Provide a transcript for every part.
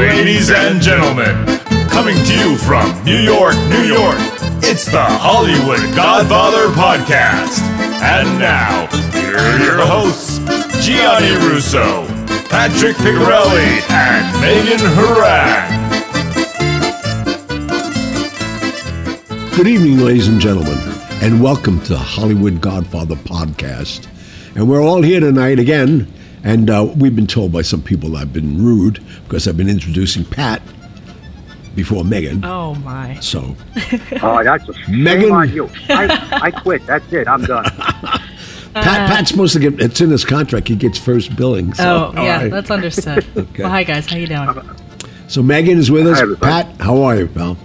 Ladies and gentlemen, coming to you from New York, New York, it's the Hollywood Godfather Podcast. And now, here are your hosts, Gianni Russo, Patrick Picarelli, and Megan Harang. Good evening, ladies and gentlemen, and welcome to the Hollywood Godfather podcast. And we're all here tonight again, and uh, we've been told by some people I've been rude because I've been introducing Pat before Megan. Oh my. So, Oh, that's a Megan. on you. I, I quit. That's it. I'm done. Pat, Pat's supposed to get, it's in his contract, he gets first billing. So, Oh yeah, right. that's understood. Okay. Well, hi guys, how you doing? So, Megan is with us. Hi. Pat, how are you, pal?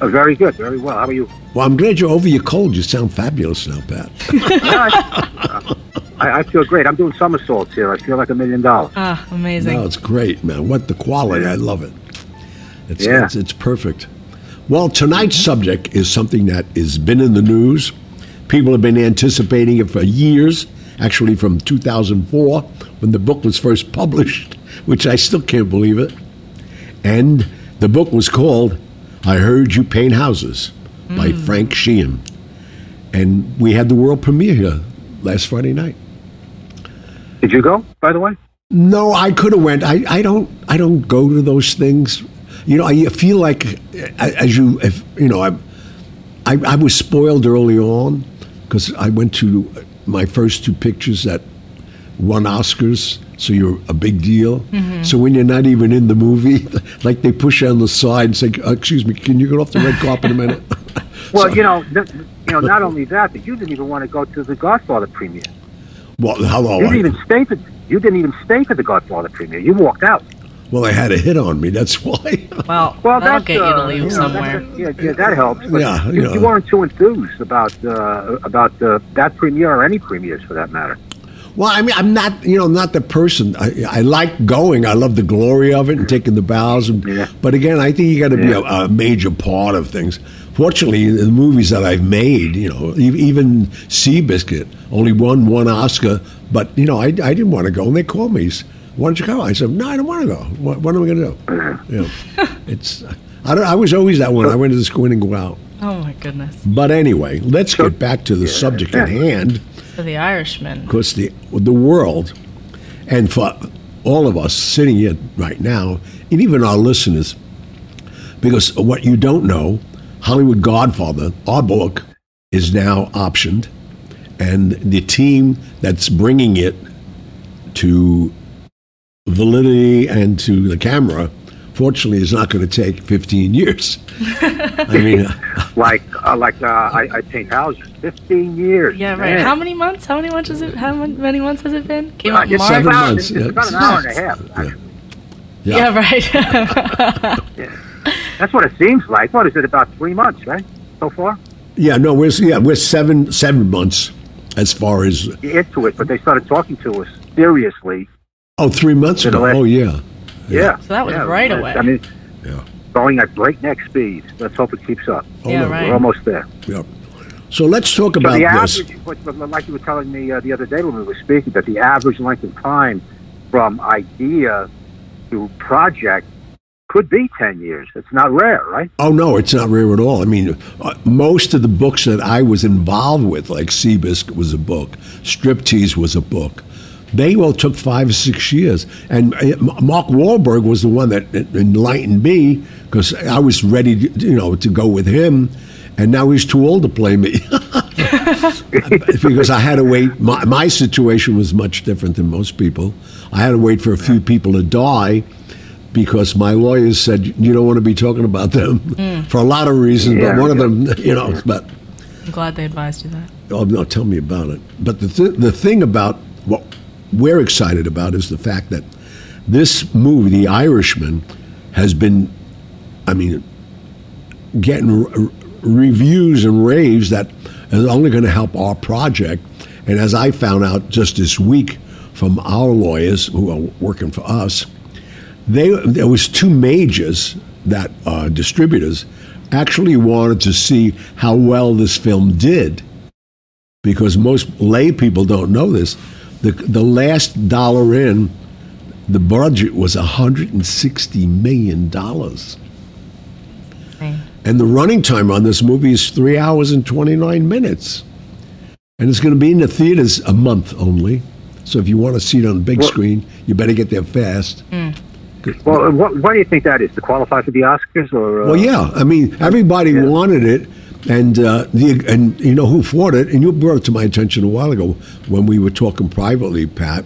Uh, very good. Very well. How are you? Well, I'm glad you're over your cold. You sound fabulous now, Pat. I, I, I feel great. I'm doing somersaults here. I feel like a million dollars. Ah, amazing. No, it's great, man. What the quality? I love it. It's, Yeah. it's, it's perfect. Well, tonight's subject is something that has been in the news. People have been anticipating it for years, actually from 2004 when the book was first published, which I still can't believe it. And the book was called I Heard You Paint Houses by Frank Sheehan. And we had the world premiere here last Friday night. Did you go, by the way? No, I could have went. I, I don't I don't go to those things. You know, I feel like as you if you know I I, I was spoiled early on because I went to my first two pictures that won Oscars, so you're a big deal. So when you're not even in the movie, like they push you on the side and say, "Uh, "Excuse me, can you get off the red carpet a minute?" Well, you know, th- you know. Not only that, but you didn't even want to go to the Godfather premiere. well, hello. You I- didn't even stay for. You didn't even stay for the Godfather premiere. You walked out. well, they had a hit on me. That's why. Well, Well, that'll that's get you to uh, leave know, somewhere. that's- yeah, yeah, that helps. But Yeah, you, yeah. you weren't too enthused about uh, about uh, that premiere or any premieres for that matter. Well, I mean, I'm not, you know, not the person. I, I like going. I love the glory of it and taking the bows. And, Yeah. But again, I think you got to be Yeah. a, a major part of things. Fortunately, the movies that I've made, you know, even Seabiscuit only won one Oscar. But you know, I, I didn't want to go, and they called me. Why don't you go? I said, No, I don't want to go. What, what am I going to do? Mm-hmm. You know, it's. I, don't, I was always that one. I went to just go in and go out. Oh my goodness. But anyway, let's get back to the subject at hand For the Irishman. because the the world, and for all of us sitting here right now, and even our listeners, because what you don't know, Hollywood Godfather, our book, is now optioned, and the team that's bringing it to validity and to the camera, fortunately, is not going to take 15 years. I mean, Like uh, like uh, I, I paint houses. Fifteen years. Yeah, right. man. How many months? How many months has it? How mon- many months has it been? Came Uh, out in it's March. seven about, months, It's yeah. about an hour and a half. Yeah. actually. Yeah, right. That's what it seems like. What is it? About three months, right? So far yeah, no, we're yeah, we're seven seven months as far as into it, but they started talking to us seriously. Oh, three months ago. left. Oh, yeah. Yeah. So that was yeah, right I- away. I mean, Yeah. going at breakneck speed. Let's hope it keeps up. Oh, Yeah, no, right. We're almost there. Yeah. So let's talk So about the this. average, but, but like you were telling me uh, the other day when we were speaking, that the average length of time from idea to project could be 10 years. It's not rare, right? Oh, no, it's not rare at all. I mean, uh, most of the books that I was involved with, like Seabiscuit was a book, Striptease was a book, they all took five or six years. And uh, Mark Wahlberg was the one that enlightened me because I was ready, to, you know, to go with him. And now he's too old to play me. because I had to wait. My, my situation was much different than most people. I had to wait for a few people to die because my lawyers said you don't want to be talking about them hmm. for a lot of reasons. Yeah, but one of them, you know, but I'm glad they advised you that. oh no, tell me about it. But the th- the thing about what we're excited about is the fact that this movie, The Irishman, has been, I mean, getting r- reviews and raves that is only going to help our project. And as I found out just this week from our lawyers who are working for us, they there was two majors that uh, distributors actually wanted to see how well this film did because most lay people don't know this. The the last dollar in the budget was 160 million dollars, and the running time on this movie is three hours and 29 minutes, and it's going to be in the theaters a month only. So if you want to see it on the big screen, you better get there fast. Well, what, why do you think that is? To qualify for the Oscars, or uh, Well, yeah. I mean, everybody Yeah. wanted it, and uh, the and you know who fought it. And you brought it to my attention a while ago when we were talking privately, Pat,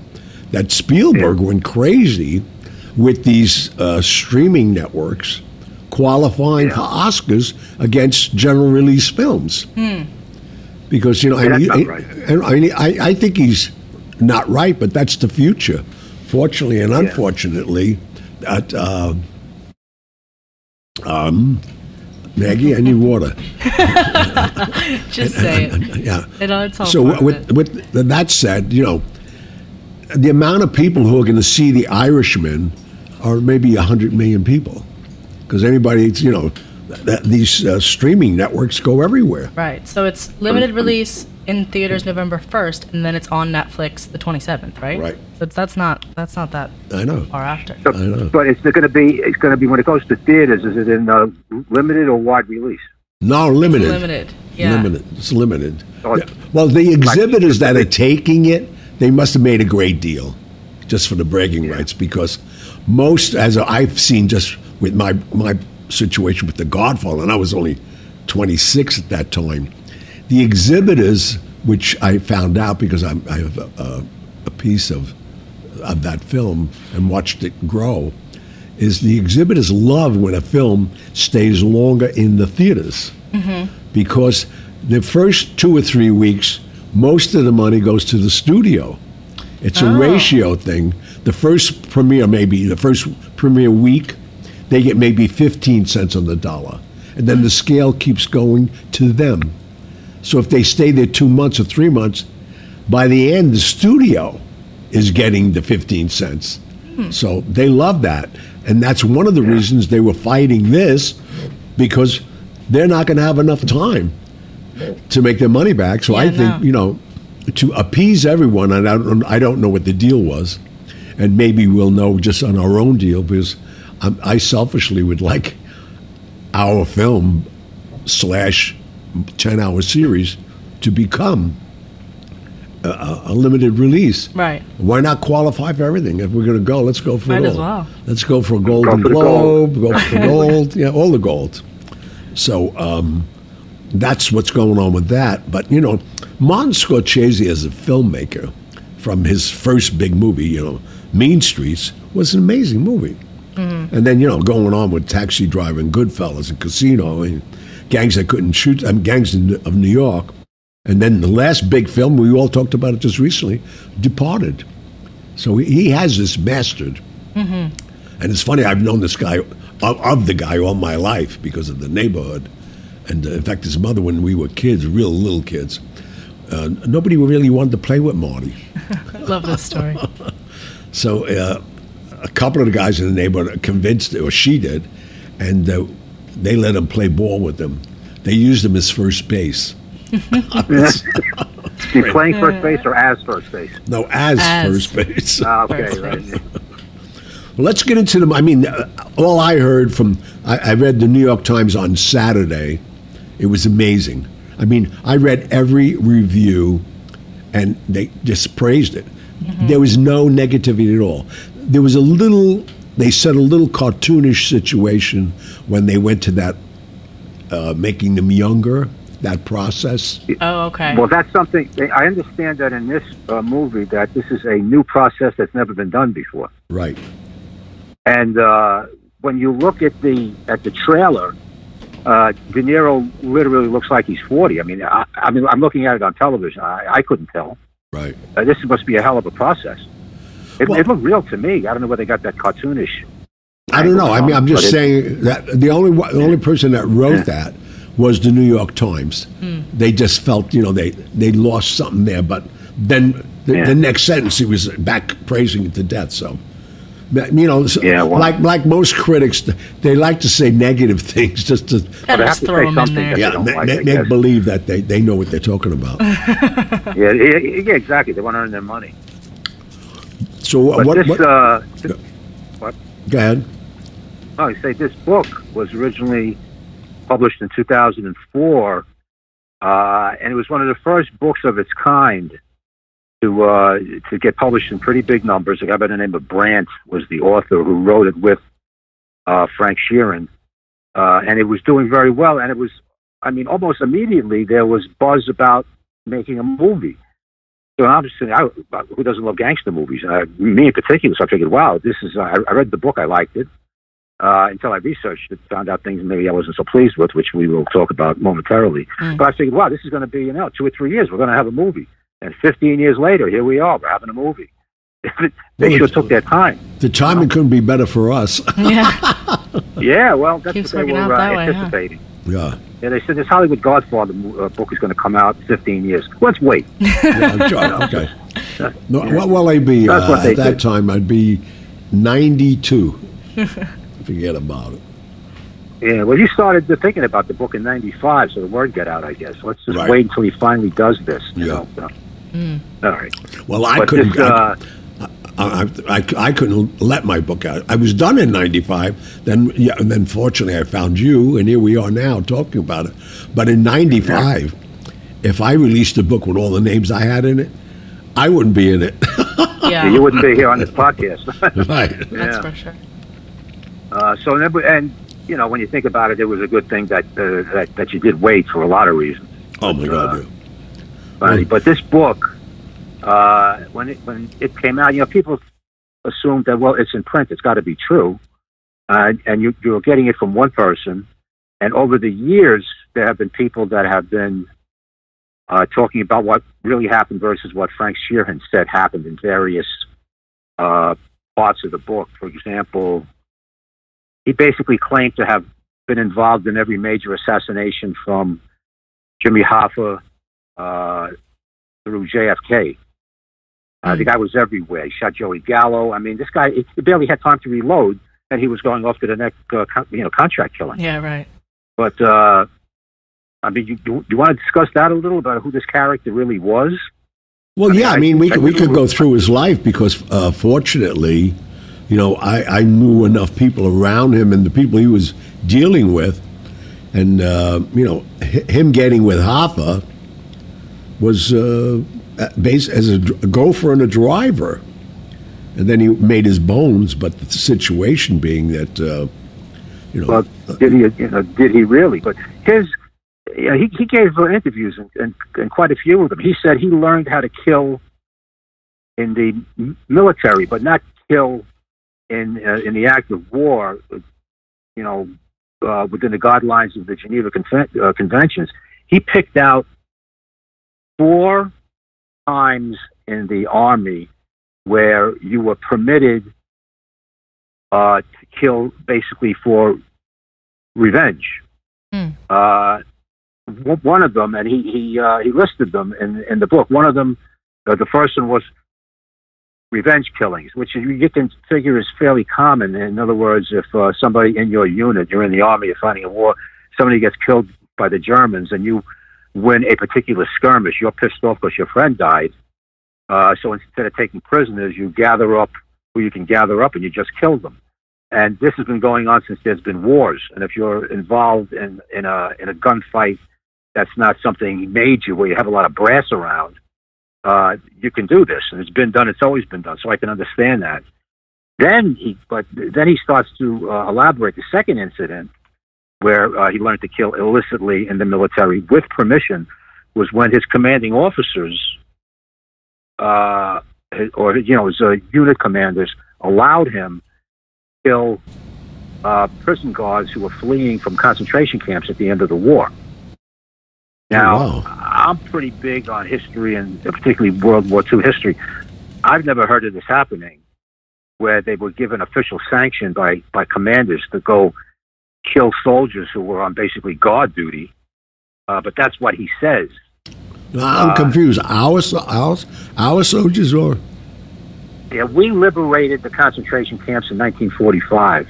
that Spielberg Yeah. went crazy with these uh, streaming networks qualifying Yeah. for Oscars against general release films. Because you know, Yeah, and, he- right. and I, mean, I, I think he's not right, but that's the future. Fortunately and unfortunately, that. Uh, um, Maggie, I need water. Just say it. Yeah. It, it's all So with, it. with that said, you know, the amount of people who are going to see The Irishman are maybe 100 million people. Because anybody, you know, th- these uh, streaming networks go everywhere. Right. So it's limited release in theaters November 1st, and then it's on Netflix the 27th, right? Right. So it's, that's not that's not that I know. far after. So, I know. but it's going to be it's going to be when it goes to theaters. Is it in uh, limited or wide release? No, limited. Limited. Yeah. Limited. It's limited. Oh, it's- Yeah. Well, the exhibitors that are taking it, they must have made a great deal just for the bragging rights because most, as I've seen just with my, my situation with The Godfather, and I was only 26 at that time, the exhibitors, which I found out because I'm, I have a, a, a piece of, of that film and watched it grow, is the exhibitors love when a film stays longer in the theaters mm-hmm. because the first two or three weeks, most of the money goes to the studio. It's a Oh. ratio thing. The first premiere, maybe the first premiere week, they get maybe 15 cents on the dollar. And then the scale keeps going to them. So if they stay there two months or three months, by the end, the studio is getting the 15 cents. So they love that. And that's one of the reasons they were fighting this because they're not going to have enough time to make their money back. So I think, no. you know, to appease everyone, and I don't, I don't know what the deal was, and maybe we'll know just on our own deal because I'm, I selfishly would like our film slash 10 hour series to become a, a, a limited release. Right. Why not qualify for everything? If we're going to go, let's go for Might it as all. well. Let's go for a Golden for the Globe, go for gold, yeah, all the gold. So um, that's what's going on with that. But you know, Martin Scorsese as a filmmaker, from his first big movie, you know, Mean Streets, was an amazing movie. And then you know, going on with Taxi Driver and Goodfellas and Casino and Gangs That Couldn't Shoot, um, Gangs of New York. And then the last big film, we all talked about it just recently, Departed. So he- has this mastered. And it's funny, I've known this guy, of, of the guy all my life because of the neighborhood. And uh, in fact, his mother, when we were kids, real little kids, uh, nobody really wanted to play with Marty. Love this story. So uh, a couple of the guys in the neighborhood convinced, or she did, and uh, they let him play ball with them. They used him as first base. Is he playing first base or as first base? No, as, As. first base. Ah, okay, First right. base. Well, let's get into them. I mean, uh, all I heard from, I, I read the New York Times on Saturday. It was amazing. I mean, I read every review and they just praised it. There was no negativity at all. There was a little, they said a little cartoonish situation when they went to that, uh, making them younger, that process. Oh, okay. Well, that's something. I understand that in this uh, movie that this is a new process that's never been done before. Right. And uh, when you look at the at the trailer, uh, De Niro literally looks like he's forty. I mean, I, I mean, I'm looking at it on television. I, I couldn't tell. Right. Uh, this must be a hell of a process. It, Well- it looked real to me. I don't know where they got that cartoonish. I don't know. I mean, I'm just But it- saying that the only one- the only person that wrote that was the New York Times. They just felt, you know, they they lost something there. But then the, Yeah. the next sentence, he was back praising it to death. So, you know, so- Yeah, well- like like most critics, they like to say negative things just to Gotta they have just to throw say them in something there. that- yeah, don't like, ma- I make believe that they, they know what they're talking about. Yeah, yeah, yeah, exactly. They want to earn their money. So what? But what, this, what uh, this, go ahead. oh, you say this book was originally published in 2004, uh, and it was one of the first books of its kind to uh, to get published in pretty big numbers. A guy by the name of Brandt was the author who wrote it with uh, Frank Sheeran, uh, and it was doing very well. And it was, I mean, almost immediately there was buzz about making a movie. So obviously, I, who doesn't love gangster movies? Uh, me in particular. So I figured, wow, this is. Uh, I, I read the book, I liked it. Uh, until I researched it, found out things maybe I wasn't so pleased with, which we will talk about momentarily. Mm. But I figured, wow, this is going to be, you know, two or three years, we're going to have a movie. And 15 years later, here we are, we're having a movie. they Well, sure took their time. The timing couldn't be better for us. Yeah. Yeah, well, that's Keeps what they working were uh, that way, huh? anticipating. yeah. Yeah, they said this Hollywood Godfather uh, book is going to come out in 15 years. Let's wait. yeah sure, okay. No, what will I be That's uh, what they at that time? I'd be 92. Forget about it. Yeah, well, you started thinking about the book in '95, so the word got out. I guess. Let's just Right. wait until he finally does this. you Yeah. know, so. All right. Well, I But couldn't. this, uh, I, I, I, I couldn't let my book out. I was done in '95. Then, yeah, and then fortunately, I found you, and here we are now talking about it. But in '95, if I released a book with all the names I had in it, I wouldn't be in it. Yeah. you wouldn't be here on this podcast. right. That's Yeah. for sure. Uh, so, and you know, when you think about it, it was a good thing that uh, that, that you did wait for a lot of reasons. Oh my Uh, God. yeah. But this book, uh, when it when it came out, you know, people assumed that well, it's in print, it's got to be true, uh, and you you're getting it from one person, and over the years, there have been people that have been uh, talking about what really happened versus what Frank Sheeran said happened in various uh, parts of the book. For example, he basically claimed to have been involved in every major assassination from Jimmy Hoffa uh, through JFK. Uh, The guy was everywhere. He shot Joey Gallo. I mean, this guy he he barely had time to reload, and he was going off to the next, uh, con- you know, contract killing. Yeah, right. But uh, I mean, you, you, you want to discuss that a little about who this character really was? Well, I mean, yeah, I I- mean, we I could, we really could go through his life because, uh, fortunately, you know, I, I knew enough people around him and the people he was dealing with, and uh, you know, h- him getting with Hoffa was uh, based as a, a gopher and a driver, and then he made his bones. But the situation being that, uh, you know, Well, did he? You know, did he really? But his, yeah, he he gave uh, interviews and, and and quite a few of them. He said he learned how to kill in the military, but not kill in uh, in the act of war. You know, uh, within the guidelines of the Geneva Conven- uh, Conventions, he picked out four times in the army where you were permitted uh, to kill basically for revenge. W- one of them, and he he uh, he listed them in in the book. One of them, uh, the first one was revenge killings, which you you can figure is fairly common. In other words, if uh, somebody in your unit, you're in the army, you're fighting a war, somebody gets killed by the Germans, and you win a particular skirmish, you're pissed off because your friend died. Uh, so instead of taking prisoners, you gather up who you can gather up, and you just kill them. And this has been going on since there's been wars. And if you're involved in in a in a gunfight, that's not something major where you have a lot of brass around. Uh, you can do this, and it's been done. It's always been done, so I can understand that. Then he, but then he starts to uh, elaborate the second incident where uh, he learned to kill illicitly in the military with permission was when his commanding officers, uh, or you know, his uh, unit commanders allowed him to kill uh, prison guards who were fleeing from concentration camps at the end of the war. Now, wow. I'm pretty big on history and particularly World War II history. I've never heard of this happening where they were given official sanction by, by commanders to go kill soldiers who were on basically guard duty. Uh, but that's what he says. I'm uh, confused. Our, our, our soldiers or Yeah, we liberated the concentration camps in 1945.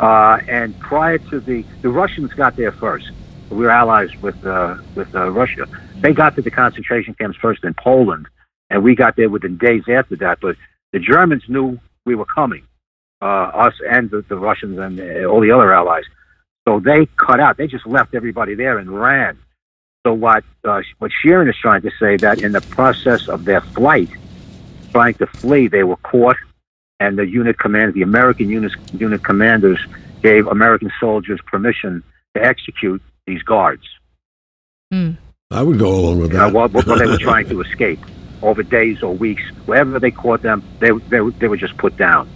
Uh, and prior to the, the Russians got there first. We were allies with, uh, with uh, Russia. They got to the concentration camps first in Poland, and we got there within days after that. But The Germans knew we were coming, uh, us and the, the Russians and uh, all the other allies. So they cut out. They just left everybody there and ran. So what uh, what Sheeran is trying to say that in the process of their flight, trying to flee, they were caught, and the unit commanders, the American unit unit commanders, gave American soldiers permission to execute these guards. I would go along with You know, that. while, while they were trying to escape over days or weeks, wherever they caught them, they they they were just put down.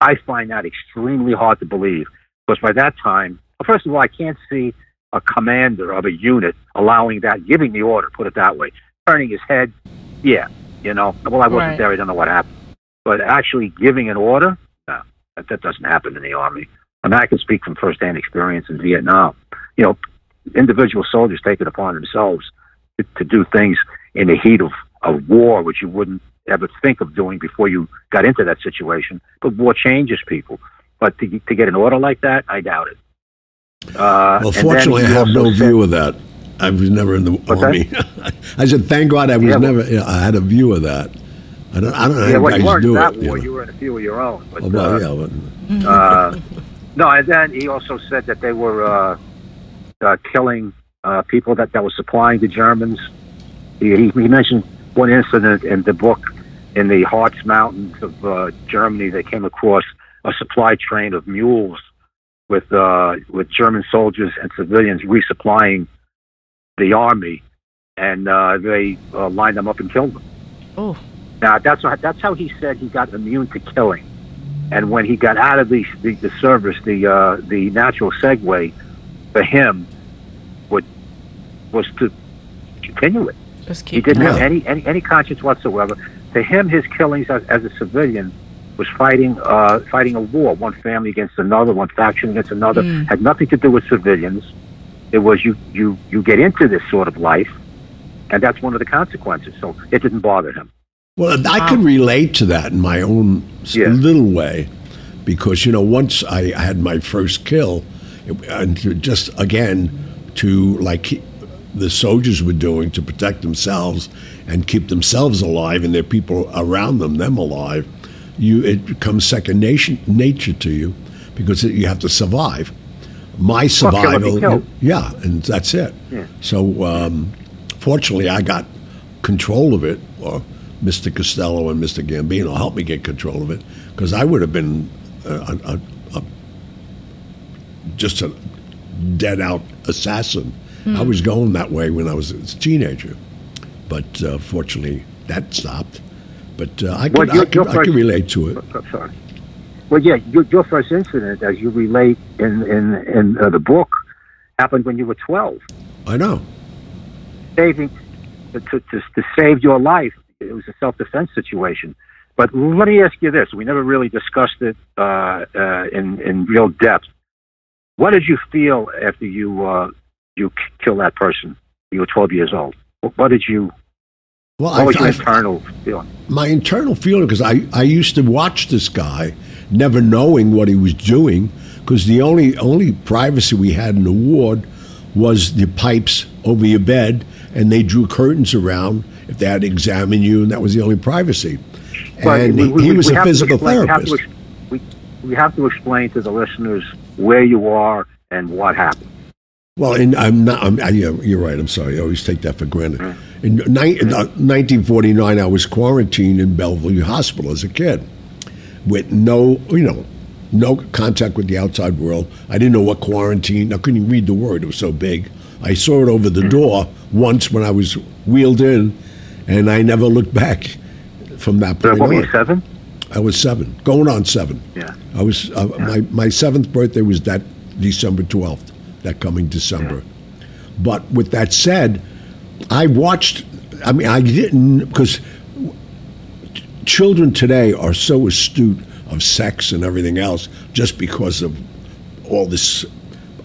I find that extremely hard to believe because by that time, well, first of all, I can't see a commander of a unit allowing that, giving the order, put it that way, turning his head. Yeah, you know. Well, I wasn't Right. there; I don't know what happened. But actually giving an order, no, that, that doesn't happen in the army. And I can speak from firsthand experience in Vietnam. You know, individual soldiers take it upon themselves to, to do things in the heat of, of war, which you wouldn't ever think of doing before you got into that situation. But war changes people. But to, to get an order like that, I doubt it. Uh, Well, fortunately, I have no said- view of that. I was never in the army. I said, thank God I was Yeah, never. You know, I had a view of that. I don't. I don't know Yeah, how well, you guys do in that it. you war. know. You were in a few of your own. But, Oh, well, uh, yeah, but uh, no, and then he also said that they were uh, uh, killing uh, people that, that were supplying the Germans. He, he, he mentioned one incident in the book in the Harz Mountains of uh, Germany. They came across a supply train of mules with uh, with German soldiers and civilians resupplying the army, and uh, they uh, lined them up and killed them. Oh, Now that's how, that's how he said he got immune to killing. And when he got out of the the, the service, the uh, the natural segue for him was to continue it. just He didn't have any, any any conscience whatsoever. To him, his killings as, as a civilian was fighting uh, fighting a war, one family against another, one faction against another. Mm. Had nothing to do with civilians. It was you you you get into this sort of life, and that's one of the consequences. So it didn't bother him. Well, I could relate to that in my own Yeah. little way, because you know, once I had my first kill, it, and just again to like he- the soldiers were doing to protect themselves and keep themselves alive and their people around them them alive, you it becomes second nation nature to you because you have to survive. My kill or be survival, killed. yeah, and that's it. Yeah. So, um, fortunately, I got control of it, or Mr. Costello and Mr. Gambino helped me get control of it, because I would have been a, a, a, a, just a dead out assassin. I was going that way when I was a teenager, but uh, fortunately, that stopped. But uh, I, Well, could, your- I, could, your I could relate to it. Oh, sorry. Well, yeah, your, your first incident, as you relate in in in uh, the book, happened when you were twelve. I know. Saving to, to to to save your life, it was a self defense situation. But let me ask you this: We never really discussed it uh, uh, in in real depth. What did you feel after you uh, you k- killed that person? You were twelve years old. What, what did you? Well, What was your I, internal feeling? my internal feeling because I, I used to watch this guy never knowing what he was doing because the only only privacy we had in the ward was the pipes over your bed and they drew curtains around if they had to examine you and that was the only privacy But and we- he, we- he was a physical explain- we have to therapist We, we have to explain to the listeners where you are and what happened. Well, and I'm not. I'm, I, yeah, you're right. I'm sorry. I always take that for granted. In, ni- in, uh, 1949, I was quarantined in Bellevue Hospital as a kid, with no, you know, no contact with the outside world. I didn't know what quarantine. I couldn't even read the word. It was so big. I saw it over the door once when I was wheeled in, and I never looked back from that So point what were on. you, seven? I was seven, going on seven. Yeah. I was uh, my my seventh birthday was that December twelfth, that coming December. But with that said, I watched. I mean, I didn't because children today are so astute of sex and everything else just because of all this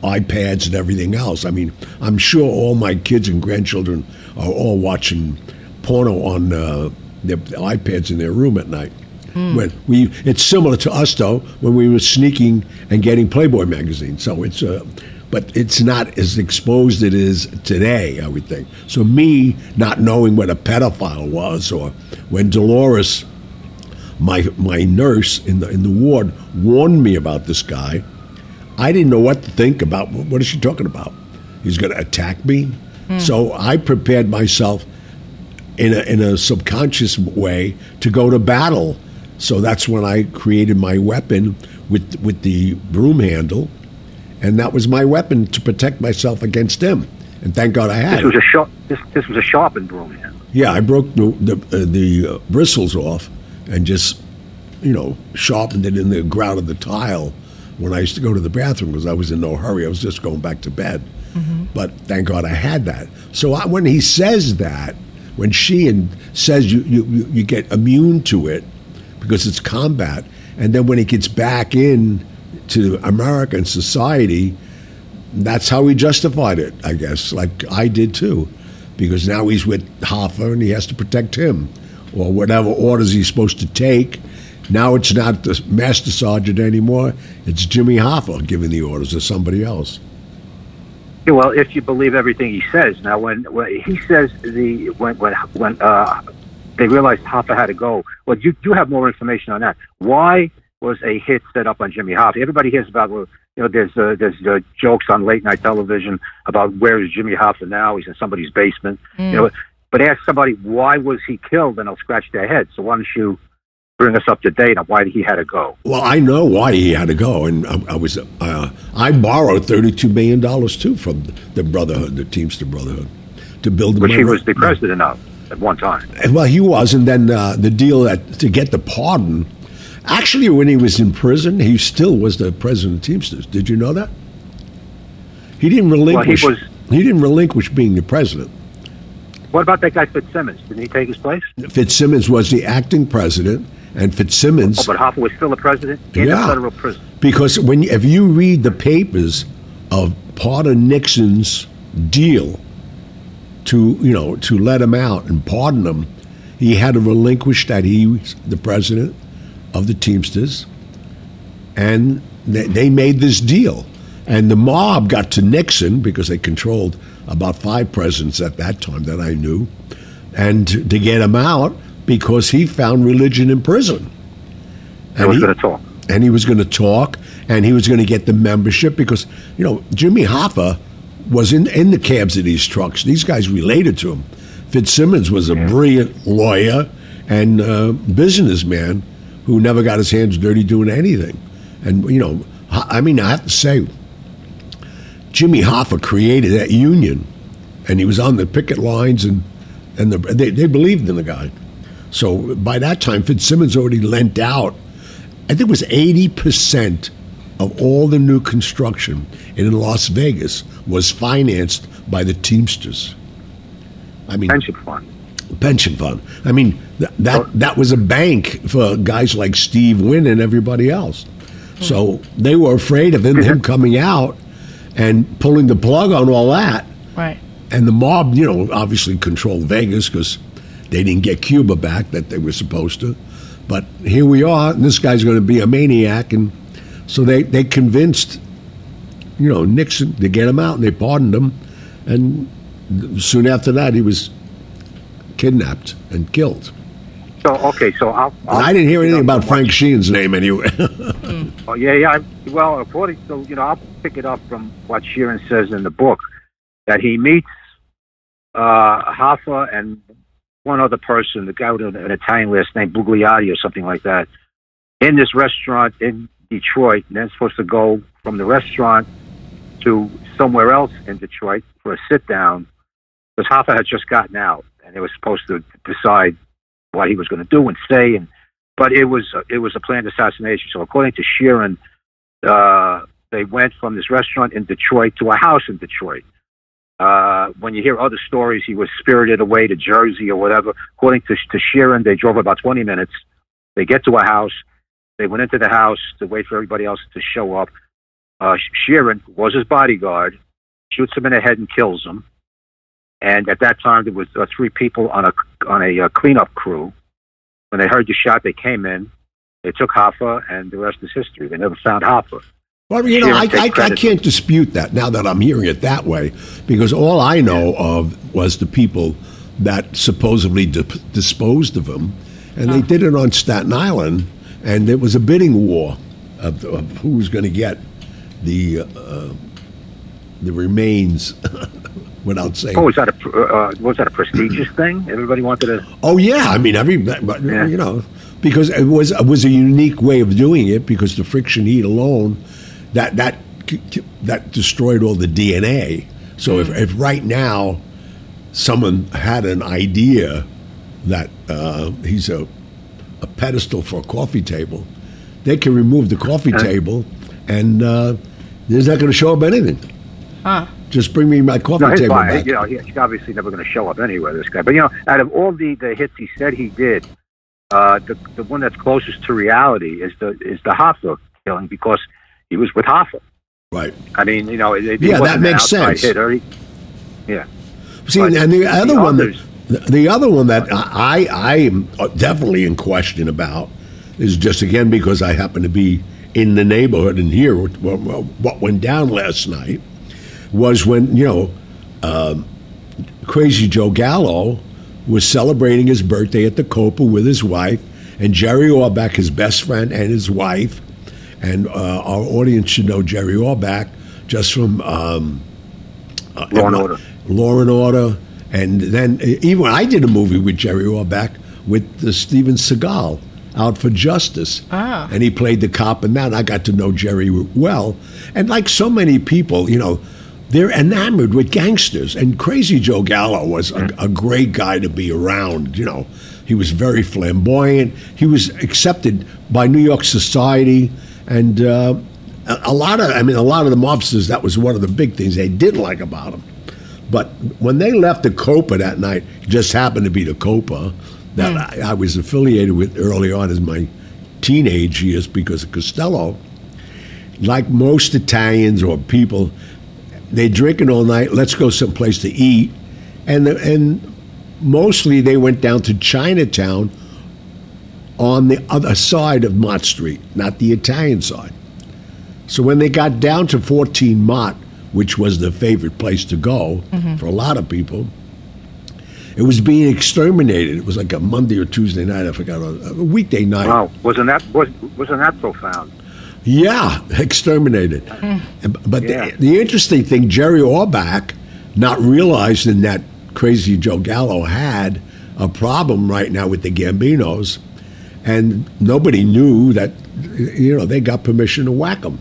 iPads and everything else. I mean, I'm sure all my kids and grandchildren are all watching porno on uh, their iPads in their room at night. When we, it's similar to us though when we were sneaking and getting Playboy magazine. So it's, uh, but it's not as exposed it is today. I would think. So me not knowing what a pedophile was, or when Dolores my my nurse in the in the ward warned me about this guy. I didn't know what to think about. What is she talking about? He's going to attack me. Hmm. So I prepared myself in a, in a subconscious way to go to battle. So that's when I created my weapon with with the broom handle, and that was my weapon to protect myself against him. And thank God I had. This it. was a sharp. This this was a sharpened broom handle. Yeah, I broke the the, uh, the uh, bristles off and just, you know, sharpened it in the ground of the tile when I used to go to the bathroom because I was in no hurry. I was just going back to bed. But thank God I had that. So I, when he says that, when Sheehan says you, you, you, you get immune to it because it's combat, and then when he gets back in to American society, that's how he justified it, I guess, like I did too, because now he's with Hoffa and he has to protect him, or whatever orders he's supposed to take. Now it's not the master sergeant anymore; it's Jimmy Hoffa giving the orders, or somebody else. Well, if you believe everything he says, now when, when he says the when when when uh, they realized Hoffa had to go, well, you you have more information on that. Why was a hit set up on Jimmy Hoffa? Everybody hears about well, you know, there's uh, there's uh, jokes on late night television about where is Jimmy Hoffa now? He's in somebody's basement. You know, but ask somebody why was he killed, and they'll scratch their head. So why don't you bring us up to date on why he had to go? Well, I know why he had to go, and I, I was uh, I borrowed thirty-two million dollars too from the Brotherhood, the Teamster Brotherhood, to build. Which my he was the president of at one time. Well, he was, and then uh, the deal that to get the pardon. Actually, when he was in prison, he still was the president of Teamsters. Did you know that? He didn't relinquish. was- he didn't relinquish being the president. What about that guy Fitzsimmons? Didn't he take his place? Fitzsimmons was the acting president, and Fitzsimmons. Oh, but Hoffa was still the president in Yeah. the federal prison. Because when if you read the papers of part of Nixon's deal to you know to let him out and pardon him, he had to relinquish that he was the president of the Teamsters, and they, they made this deal. And the mob got to Nixon because they controlled about five presidents at that time that I knew, and to, get him out because he found religion in prison. I was going to talk. and he was going to talk and he was going to get the membership because you know Jimmy Hoffa was in in the cabs of these trucks. These guys related to him. Fitzsimmons was a brilliant lawyer and uh, businessman who never got his hands dirty doing anything. And you know, I mean, I have to say, Jimmy Hoffa created that union, and he was on the picket lines and and the, they they believed in the guy. So by that time, Fitzsimmons already lent out I think it was 80% of all the new construction in Las Vegas was financed by the Teamsters. I mean, Pension fund. Pension fund. I mean, th- that that was a bank for guys like Steve Wynn and everybody else. So they were afraid of him, him mm-hmm. coming out and pulling the plug on all that. Right. And the mob, you know, obviously controlled Vegas because they didn't get Cuba back that they were supposed to. But here we are, and this guy's going to be a maniac, and so they they convinced, you know, Nixon to get him out, and they pardoned him, and soon after that he was kidnapped and killed. So okay, so I'll. I'll I didn't hear anything about Frank Sheehan's name anyway. Oh, yeah, yeah. I, well, according to you know, I'll pick it up from what Sheeran says in the book that he meets uh, Hoffa and one other person, the guy with an Italian last name, Bugliotti or something like that, in this restaurant in Detroit. And then supposed to go from the restaurant to somewhere else in Detroit for a sit down because Hoffa had just gotten out and they were supposed to decide what he was going to do and say and but it was it was a planned assassination. So according to Sheeran, uh, they went from this restaurant in Detroit to a house in Detroit. Uh, when you hear other stories, he was spirited away to Jersey or whatever. According to, to Sheeran, they drove about 20 minutes. They get to a house. They went into the house to wait for everybody else to show up. Uh, Sheeran was his bodyguard, shoots him in the head and kills him. And at that time, there was uh, three people on a on a uh, cleanup crew. When they heard the shot, they came in. They took Hoffa, and the rest is history. They never found Hoffa. Well, you know, I, I, I can't dispute that now that I'm hearing it that way, because all I know of was the people that supposedly di- disposed of him, and they did it on Staten Island, and there was a bidding war of, of who was going to get the uh, the remains. Without saying, Oh, was that a uh, was that a prestigious thing? Everybody wanted to. Oh yeah, I mean every but, Yeah. you know because it was it was a unique way of doing it because the friction heat alone that that that destroyed all the DNA. So if, if right now someone had an idea that uh, he's a a pedestal for a coffee table, they can remove the coffee table and uh, there's not going to show up anything. Huh. Just bring me my coffee No, table body, you know, he's obviously never going to show up anywhere. This guy, but you know, out of all the, the hits he said he did, uh, the the one that's closest to reality is the is the Hoffa killing because he was with Hoffa. Right. I mean, you know, it, it Yeah, that makes sense. Hit, he- yeah, See, But and the other one, that, others- the other one that I I am definitely in question about is just again because I happen to be in the neighborhood and hear what, what, what went down last night was when you know um, Crazy Joe Gallo was celebrating his birthday at the Copa with his wife and Jerry Orbach, his best friend, and his wife. And uh, our audience should know Jerry Orbach just from um, uh, Law and Order. Law and Order, and then even I did a movie with Jerry Orbach with uh, Steven Seagal, Out for Justice, Ah. and he played the cop in that. I got to know Jerry well, and like so many people, you know, they're enamored with gangsters. And Crazy Joe Gallo was a, a great guy to be around. You know, he was very flamboyant. He was accepted by New York society, and. Uh, a a lot of, I mean, a lot of the mobsters. That was one of the big things they didn't like about him. But when they left the Copa that night, it just happened to be the Copa that I, I was affiliated with early on as my teenage years because of Costello. Like most Italians or people, they drinking all night. Let's go someplace to eat, and the, and mostly they went down to Chinatown on the other side of Mott Street, not the Italian side. So when they got down to 14 Mott, which was the favorite place to go mm-hmm. for a lot of people, it was being exterminated. It was like a Monday or Tuesday night. I forgot a, a weekday night. wow, wasn't that was wasn't that profound? Yeah, exterminated. And- But Yeah. the, the interesting thing, Jerry Orbach, not realizing that Crazy Joe Gallo had a problem right now with the Gambinos, and nobody knew that, you know, they got permission to whack him.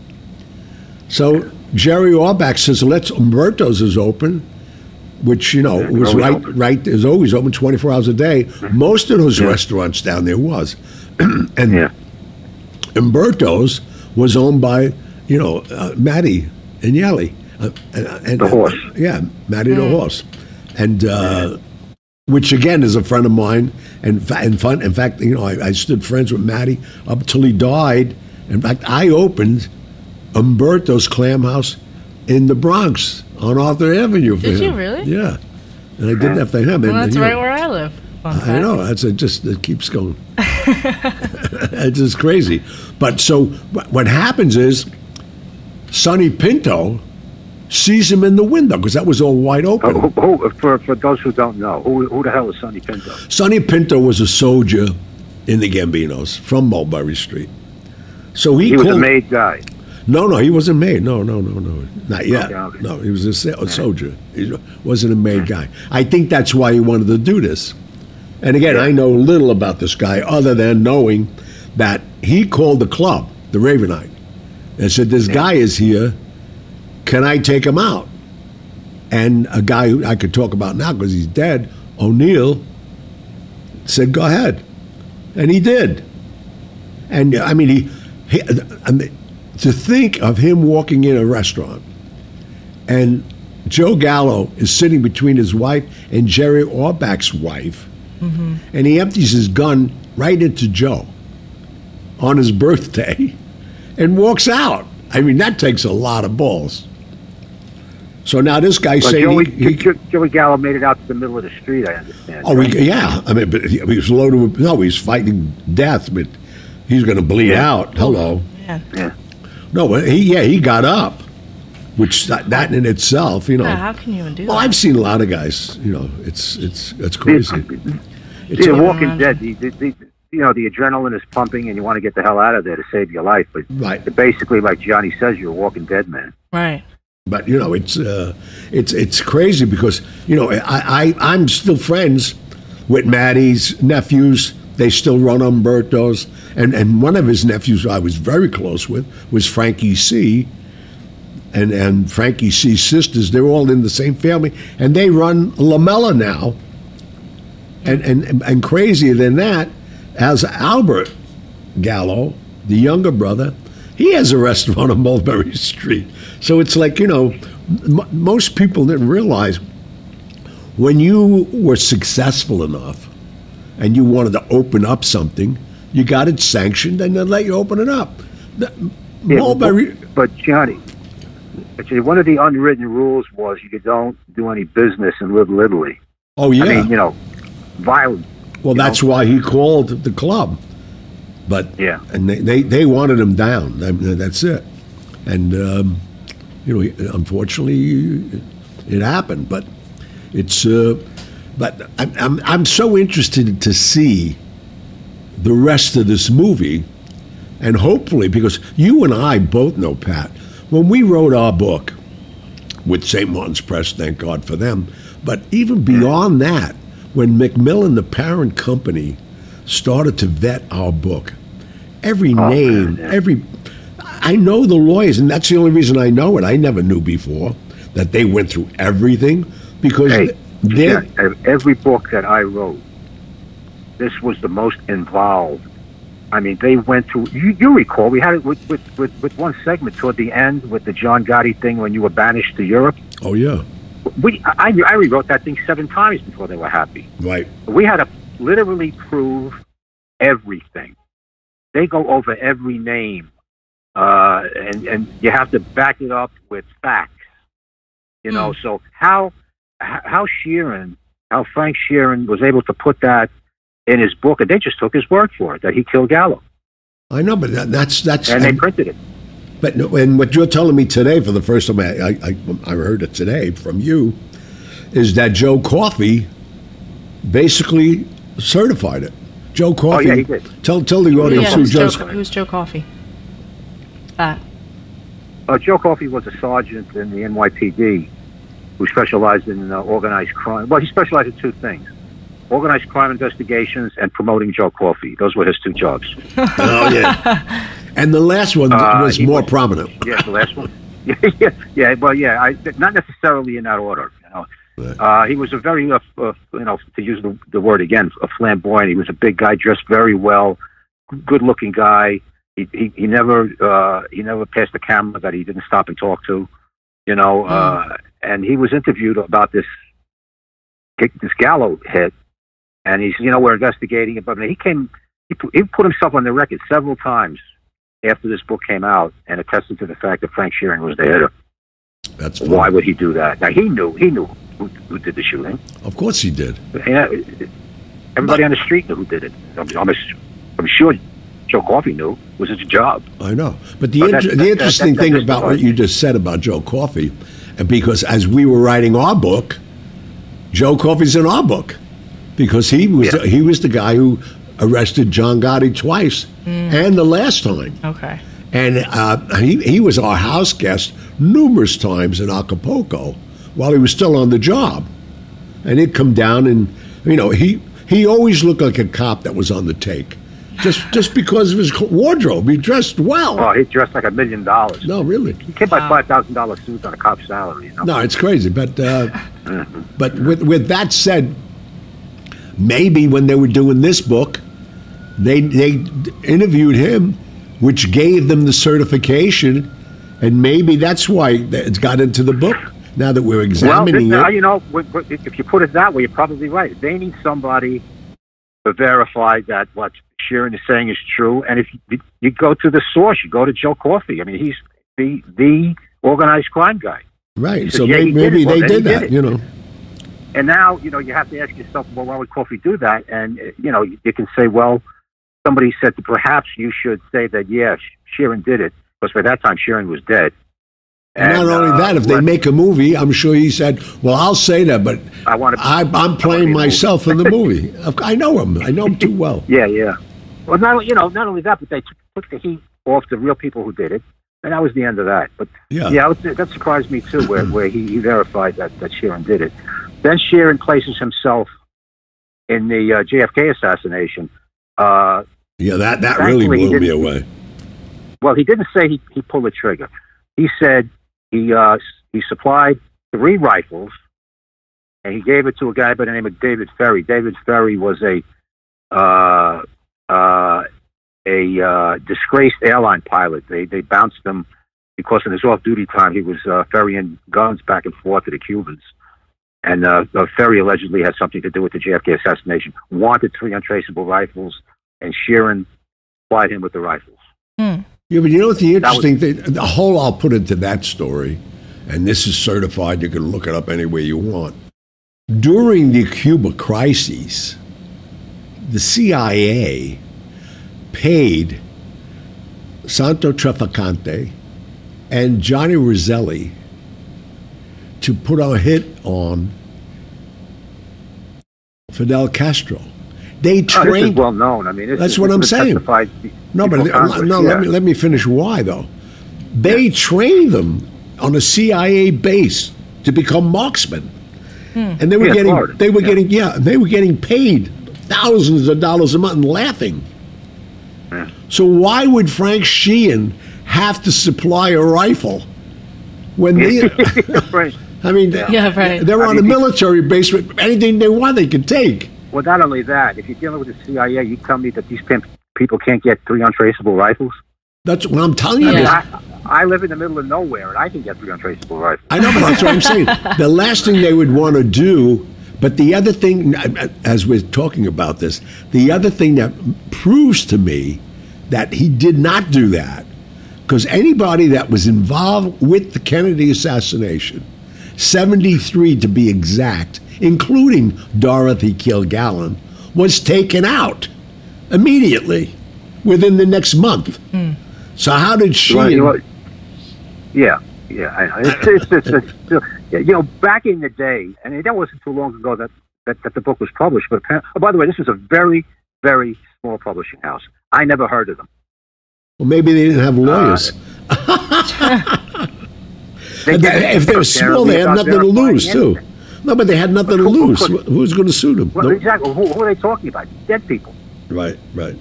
So Jerry Orbach says, let's, Umberto's is open, which, you know, Yeah, was right, open. right, is always open 24 hours a day. Mm-hmm. Most of those restaurants down there was. and Yeah, Umberto's was owned by, you know, uh, Matty Ianniello. Uh, and, and, The horse. yeah, Matty the horse. And, uh, which again is a friend of mine. And, and fun, in fact, you know, I, I stood friends with Matty up till he died. In fact, I opened Umberto's Clam House in the Bronx on Arthur Avenue. For Did you really? Yeah. And I did that for him. Well, and, that's you know, right where I live. I know. That's it. Just it keeps going. it's just crazy. But so what happens is, Sonny Pinto sees him in the window because that was all wide Uh, open. who, who, for for those who don't know, who who the hell is Sonny Pinto? Sonny Pinto was a soldier in the Gambinos from Mulberry Street. So he, He was a made guy. No, no, he wasn't made. No, no, no, no, not yet. Okay. No, he was a soldier. He wasn't a made guy. I think that's why he wanted to do this. And again, I know little about this guy other than knowing that he called the club, the Ravenite, and said, "This guy is here. Can I take him out?" And a guy who I could talk about now because he's dead, O'Neill, said, "Go ahead," and he did. And I mean, he, he I mean, to think of him walking in a restaurant and Joe Gallo is sitting between his wife and Jerry Orbach's wife, mm-hmm. and he empties his gun right into Joe on his birthday and walks out. I mean, that takes a lot of balls. So now this guy But saying Joey, he, he, Jo- Joey Gallo made it out to the middle of the street. I understand. Oh, right? he, yeah. I mean, but he, he was loaded with no. He's fighting death, but he's going to bleed Yeah. out. Hello. Yeah. yeah. No, but he yeah he got up, which that, that in itself, you know. Yeah, how can you even do that? well, that? I've seen a lot of guys. You know, it's it's it's crazy. See, It's The a- Walking Dead. The, the, the, you know the adrenaline is pumping and you want to get the hell out of there to save your life. But Right. basically, like Johnny says, you're a walking dead man. Right. But you know, it's uh, it's it's crazy because you know I, I I'm still friends with Matty's nephews. They still run Umberto's, and and one of his nephews I was very close with was Frankie C. And and Frankie C's sisters, they're all in the same family, and they run Lamella now. And and and crazier than that, as Albert Gallo, the younger brother, he has a restaurant on Mulberry Street. So it's like, you know, m- most people didn't realize when you were successful enough and you wanted to open up something, you got it sanctioned and they let you open it up. The, Yeah, Mulberry, but, but Johnny, actually, one of the unwritten rules was you don't do any business in Little Italy. oh, yeah. I mean, you know, violent. Well, that's why he called the club. But Yeah. and they, they, they wanted him down. That's it. And um, you know, unfortunately, it happened. But it's uh, but I'm, I'm I'm so interested to see the rest of this movie, and hopefully, because you and I both know Pat, when we wrote our book with St. Martin's Press, thank God for them. But even beyond that, when Macmillan, the parent company, started to vet our book, every Oh, name, man, every I know the lawyers, and that's the only reason I know it. I never knew before that they went through everything because Hey, they're yeah, every book that I wrote, this was the most involved. I mean, they went through. You, you recall we had it with, with, with, with one segment toward the end with the John Gotti thing when you were banished to Europe. oh yeah, We I, I rewrote that thing seven times before they were happy. right. We had to literally prove everything. They go over every name, uh, and and you have to back it up with facts. You know, so how how Sheeran, how Frank Sheeran was able to put that in his book, and they just took his word for it that he killed Gallo, I know, but that, that's that's and they printed it. But no- and what you're telling me today, for the first time I, I, I, I heard it today from you, is that Joe Coffey basically certified it. Joe Coffey. Oh, yeah, he did. Tell tell the audience Yeah, who who's Joe, Joe. who's Joe Coffey? Uh, Uh, Joe Coffey was a sergeant in the NYPD who specialized in uh, organized crime. Well, he specialized in two things organized crime investigations and promoting Joe Coffey. Those were his two jobs. Oh yeah. And the last one Uh, was more was- prominent. Yeah, the last one. Yeah, yeah, yeah. Well, yeah, I, not necessarily in that order. You know, Right. uh, he was a very, uh, uh, you know, to use the, the word again, a flamboyant. He was a big guy, dressed very well, good-looking guy. He he, he never uh, he never passed a camera that he didn't stop and talk to. You know, uh, and he was interviewed about this this Gallo hit, and he's you know we're investigating it, but he came he put, he put himself on the record several times after this book came out and attested to the fact that Frank Sheeran was the hitter. That's fine. Why would he do that? Now he knew he knew who, who did the shooting. Of course he did. Yeah, everybody on the street knew who did it. I'm, I'm, I'm sure Joe Coffey knew it was his job. I know. But the, But inter- that- the that- interesting that- thing about what you just said about Joe Coffey, and because as we were writing our book, Joe Coffey's in our book because he was Yeah. he was the guy who arrested John Gotti twice and the last time. okay. And uh, he, he was our house guest numerous times in Acapulco while he was still on the job. And he'd come down and, you know, he, he always looked like a cop that was on the take. Just, just because of his wardrobe. He dressed well. Oh, he dressed like a million dollars. No, really. He came by five thousand dollar suits on a cop's salary. You know? No, it's crazy. But, uh, but with, with that said, maybe when they were doing this book, they, they interviewed him, which gave them the certification, and maybe that's why it's got into the book. Now that we're Well, examining this- uh, it, you know, if you put it that way, you're probably right. They need somebody to verify that what Sheeran is saying is true. And if you, you go to the source, you go to Joe Coffey. I mean, he's the the organized crime guy. right? So yeah, maybe, did maybe. Well, they did did that, it. you know. And now, you know, you have to ask yourself, well, why would Coffey do that? And, uh, you know, you can say, well, somebody said that perhaps you should say that, yeah, Sheeran did it. Because by that time, Sheeran was dead. And, not only uh, that, if they make a movie, I'm sure he said, "Well, I'll say that, but I want to. I, I'm playing myself in the movie. I know him. I know him too well." Yeah, yeah. Well, not you know, not only that, but they took, took the heat off the real people who did it, and that was the end of that. But Yeah. yeah, that surprised me too, where where he, he verified that that Sheeran did it. Then Sheeran places himself in the uh, JFK assassination. Uh, Yeah, that, that really Thankfully, blew me away. well, he didn't say he, he pulled the trigger. He said he uh, he supplied three rifles, and he gave it to a guy by the name of David Ferrie. David Ferrie was a uh, uh, a uh, disgraced airline pilot. They they bounced him because in his off duty time he was uh, ferrying guns back and forth to the Cubans. And uh, uh, Ferrie allegedly had something to do with the JFK assassination. Wanted three untraceable rifles, and Sheeran supplied him with the rifles. Hmm. Yeah, but you know what the That was- interesting thing, the whole I'll put into that story, and this is certified, you can look it up any way you want. During the Cuba crises, the CIA paid Santo Trafficante and Johnny Roselli to put a hit on Fidel Castro. They Oh, this well known. I mean, this That's is- what this I'm saying. No, but Congress, no. yeah. Let me let me finish. Why though? They trained them on a CIA base to become marksmen, hmm. and they were Yeah, getting Florida. they were Yeah. getting yeah they were getting paid thousands of dollars a month and laughing. Yeah. So why would Frank Sheeran have to supply a rifle when they? Right. I mean, Yeah, right. they're I on a military base. with Anything they want, they can take. Well, not only that, if you're dealing with the CIA, you tell me that these pimp people can't get three untraceable rifles. That's what I'm telling you. I mean, Yeah. I, I live in the middle of nowhere, and I can get three untraceable rifles. I know, but that's what I'm saying. The last thing they would want to do, but the other thing, as we're talking about this, the other thing that proves to me that he did not do that, because anybody that was involved with the Kennedy assassination, 73 to be exact, including Dorothy Kilgallen, was taken out immediately within the next month. So how did she? Well, you know? Yeah, yeah. It's, it's, it's, you know, back in the day, and that wasn't too long ago that, that, that the book was published. But oh, by the way, this was a very, very small publishing house. I never heard of them. well, maybe they didn't have uh, lawyers. They And they- if they're small, they had nothing to lose too. anything. No, but they had nothing to Who- who lose. could- Who's going to sue them? Well, No- exactly. Who, who are they talking about? Dead people. Right, right.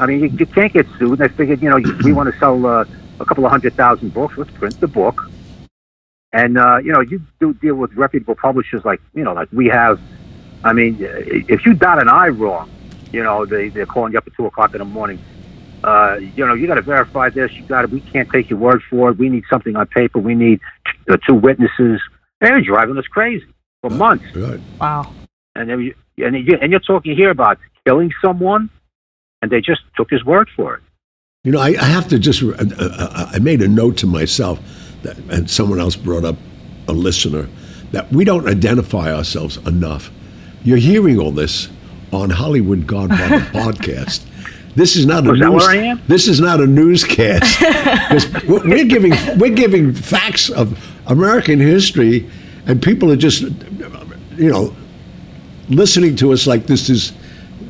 I mean, you, you can't get sued. They figured, you know, we want to sell uh, a couple of hundred thousand books. Let's print the book. And uh, you know, you do deal with reputable publishers like you know, like we have. I mean, if you dot an I wrong, you know, they they're calling you up at two o'clock in the morning. Uh, you know, you got to verify this. You got to. We can't take your word for it. We need something on paper. We need uh, two witnesses. They're driving us crazy for months. Right. Wow. And then you, and you, and you're talking here about killing someone, and they just took his word for it. You know, I, I have to just. Uh, uh, I made a note to myself, that, and someone else brought up a listener that we don't identify ourselves enough. You're hearing all this on Hollywood Godfather podcast. This is not a Oh, news. where I am? This is not a newscast. 'Cause we're we're giving we're giving facts of American history, and people are just, you know, listening to us like this is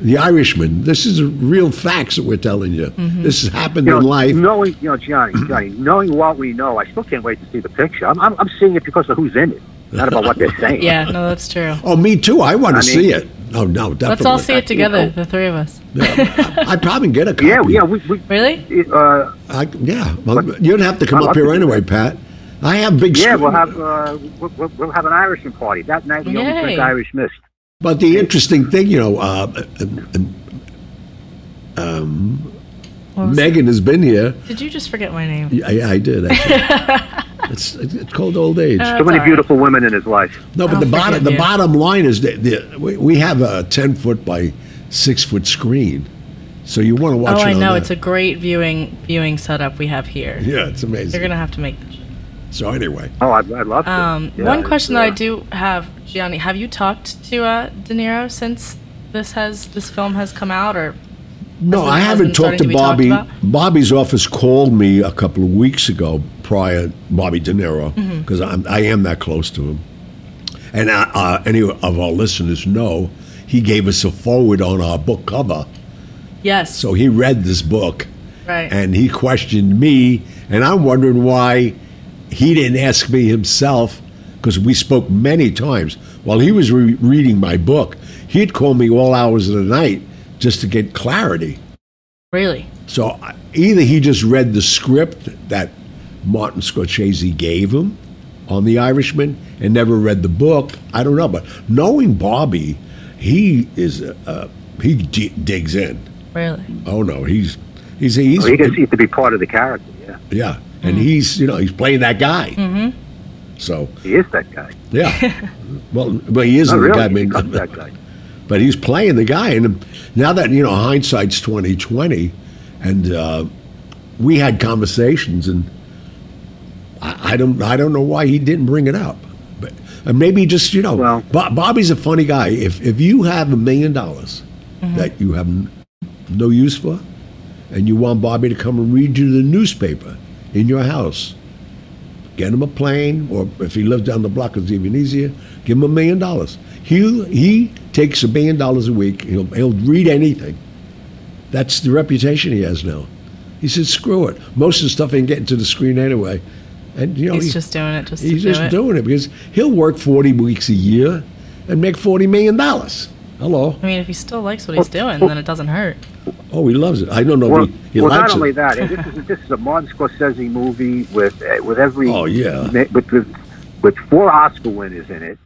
the Irishman. This is real facts that we're telling you. This has happened You know, in life. knowing, you know, Johnny, Johnny, knowing what we know, I still can't wait to see the picture. I'm, I'm, I'm seeing it because of who's in it, not about what they're saying. Yeah, no, that's true. Oh, me too. I want to I mean- see it. Oh no, definitely. Let's all see it together, know. the three of us. Yeah, I'd probably get a copy. Yeah, yeah, we, we Really? uh, I, yeah. Well, you'd have to come I'd up here to do anyway, Pat. I have big. yeah, we'll have uh, we'll, we'll- we'll have an Irishman party that night. We only Yay. drink Irish mist. But the interesting thing, you know, uh, What was- Megan has been here. Did you just forget my name? Yeah, yeah, I did. It's, it's called old age. Uh, So many all right. beautiful women in his life. no, but I'll the bottom forgive the bottom line is that the, we, we have a ten foot by six foot screen, so you want to watch. Oh, it I know. that. It's a great viewing viewing setup we have here. yeah, it's amazing. You're gonna have to make this. So anyway, Oh, I'd, I'd love to. Um, Yeah, one it's, question that I do have, Gianni, have you talked to uh, De Niro since this has this film has come out, or No, I haven't talked to to be talked Bobby. Bobby's office called me a couple of weeks ago, prior Bobby De Niro, Mm-hmm. because I'm that close to him. And uh, uh, any of our listeners know he gave us a forward on our book cover Yes. So he read this book right. and he questioned me, and I'm wondering why he didn't ask me himself because we spoke many times. While he was re- reading my book, he'd call me all hours of the night just to get clarity. really? So either he just read the script that Martin Scorsese gave him on The Irishman and never read the book. I don't know, but knowing Bobby, he is uh, he d- digs in. Really? Oh no, he's he's he's Well, he gets to be part of the character. Yeah, yeah, and he's you know he's playing that guy. Mm-hmm. So he is that guy. yeah, well, but he isn't Not the guy. I he mean, becomes that guy. but he's playing the guy, and now that you know hindsight's twenty twenty, and uh, we had conversations, and I, I don't I don't know why he didn't bring it up, but uh, maybe just you know, Well- Bo- Bobby's a funny guy. If if you have a million dollars that you have no use for, and you want Bobby to come and read you the newspaper in your house, get him a plane, or if he lives down the block, it's even easier. Give him a million dollars. He he takes a million dollars a week. He'll he'll read anything. That's the reputation he has now. He said, "Screw it. Most of the stuff ain't getting to the screen anyway." And you know He's he- just doing it just he's to just do it. He's just doing it because he'll work forty weeks a year and make forty million dollars. Hello. I mean, if he still likes what he's doing, then it doesn't hurt. Oh, he loves it. I don't know Well, if he, he well not only it. that, this is this is a Martin Scorsese movie with uh, with every Oh, yeah. with with, with four Oscar winners in it.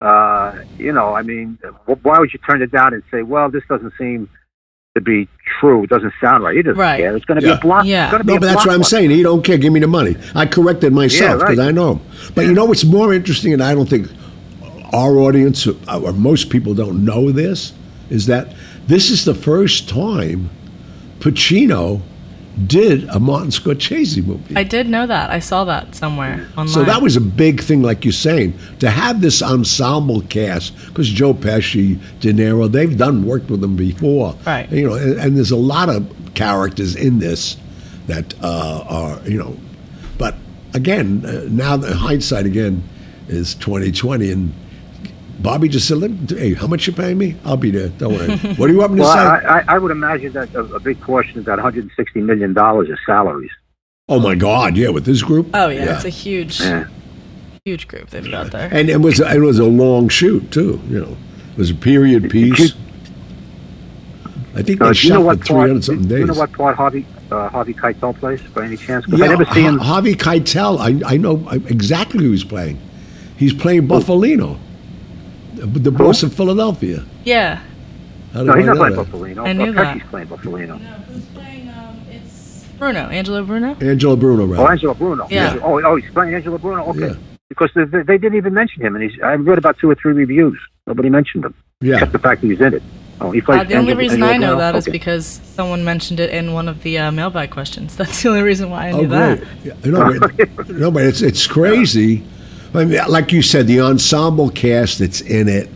Uh, you know, I mean, why would you turn it down and say, "Well, this doesn't seem to be true. It doesn't sound right." He doesn't Right. care. It's going to Yeah. be a block. Yeah. It's going to be No, a but that's what I'm blockbuster. saying. He don't care. Give me the money. I corrected myself Yeah, because right. I know him. But you know what's more interesting, and I don't think our audience or most people don't know this, is that this is the first time Pacino did a Martin Scorsese movie. I did know that. I saw that somewhere online. So that was a big thing, like you're saying, to have this ensemble cast because Joe Pesci, De Niro, they've done worked with them before, Right. You know, and, and there's a lot of characters in this that uh, are, you know, but again, uh, now the hindsight again is 2020, and Bobby just said, "Let- "Hey, how much you paying me? I'll be there. Don't worry. what do you want me to Well, say? I, I, I would imagine that a, a big portion of that 160 million dollars is salaries. oh my God, yeah, with this group. Oh yeah, it's a huge, Yeah. huge group they've got there. and it was it was a long shoot too. You know, it was a period piece. I think they Uh, do you know shot what for three part? something do days. you know what part Harvey uh, Harvey Keitel plays by any chance? Because yeah, I never see him. Ha- Harvey Keitel. I I know exactly who he's playing. He's playing Bufalino, the the boss of Philadelphia. Yeah. How did no, I he's not know playing? Bufalino. I knew that. Pesci's playing Bufalino. No, who's playing? Um, it's Bruno, Angelo Bruno. Angelo Bruno, Oh, right? Angelo Bruno. Yeah. Oh, oh, he's playing Angelo Bruno. Okay. Yeah. Because they, they they didn't even mention him, and he's. I read about two or three reviews. Nobody mentioned him, Yeah. except the fact that he's in it. Oh, he plays. Uh, the only Angelo- reason Angelo I know Bruno? that is Okay. because someone mentioned it in one of the uh, mailbag questions. That's the only reason why I knew Oh, that. great. Yeah, no, but, no, but it's it's crazy. I mean, like you said, the ensemble cast that's in it.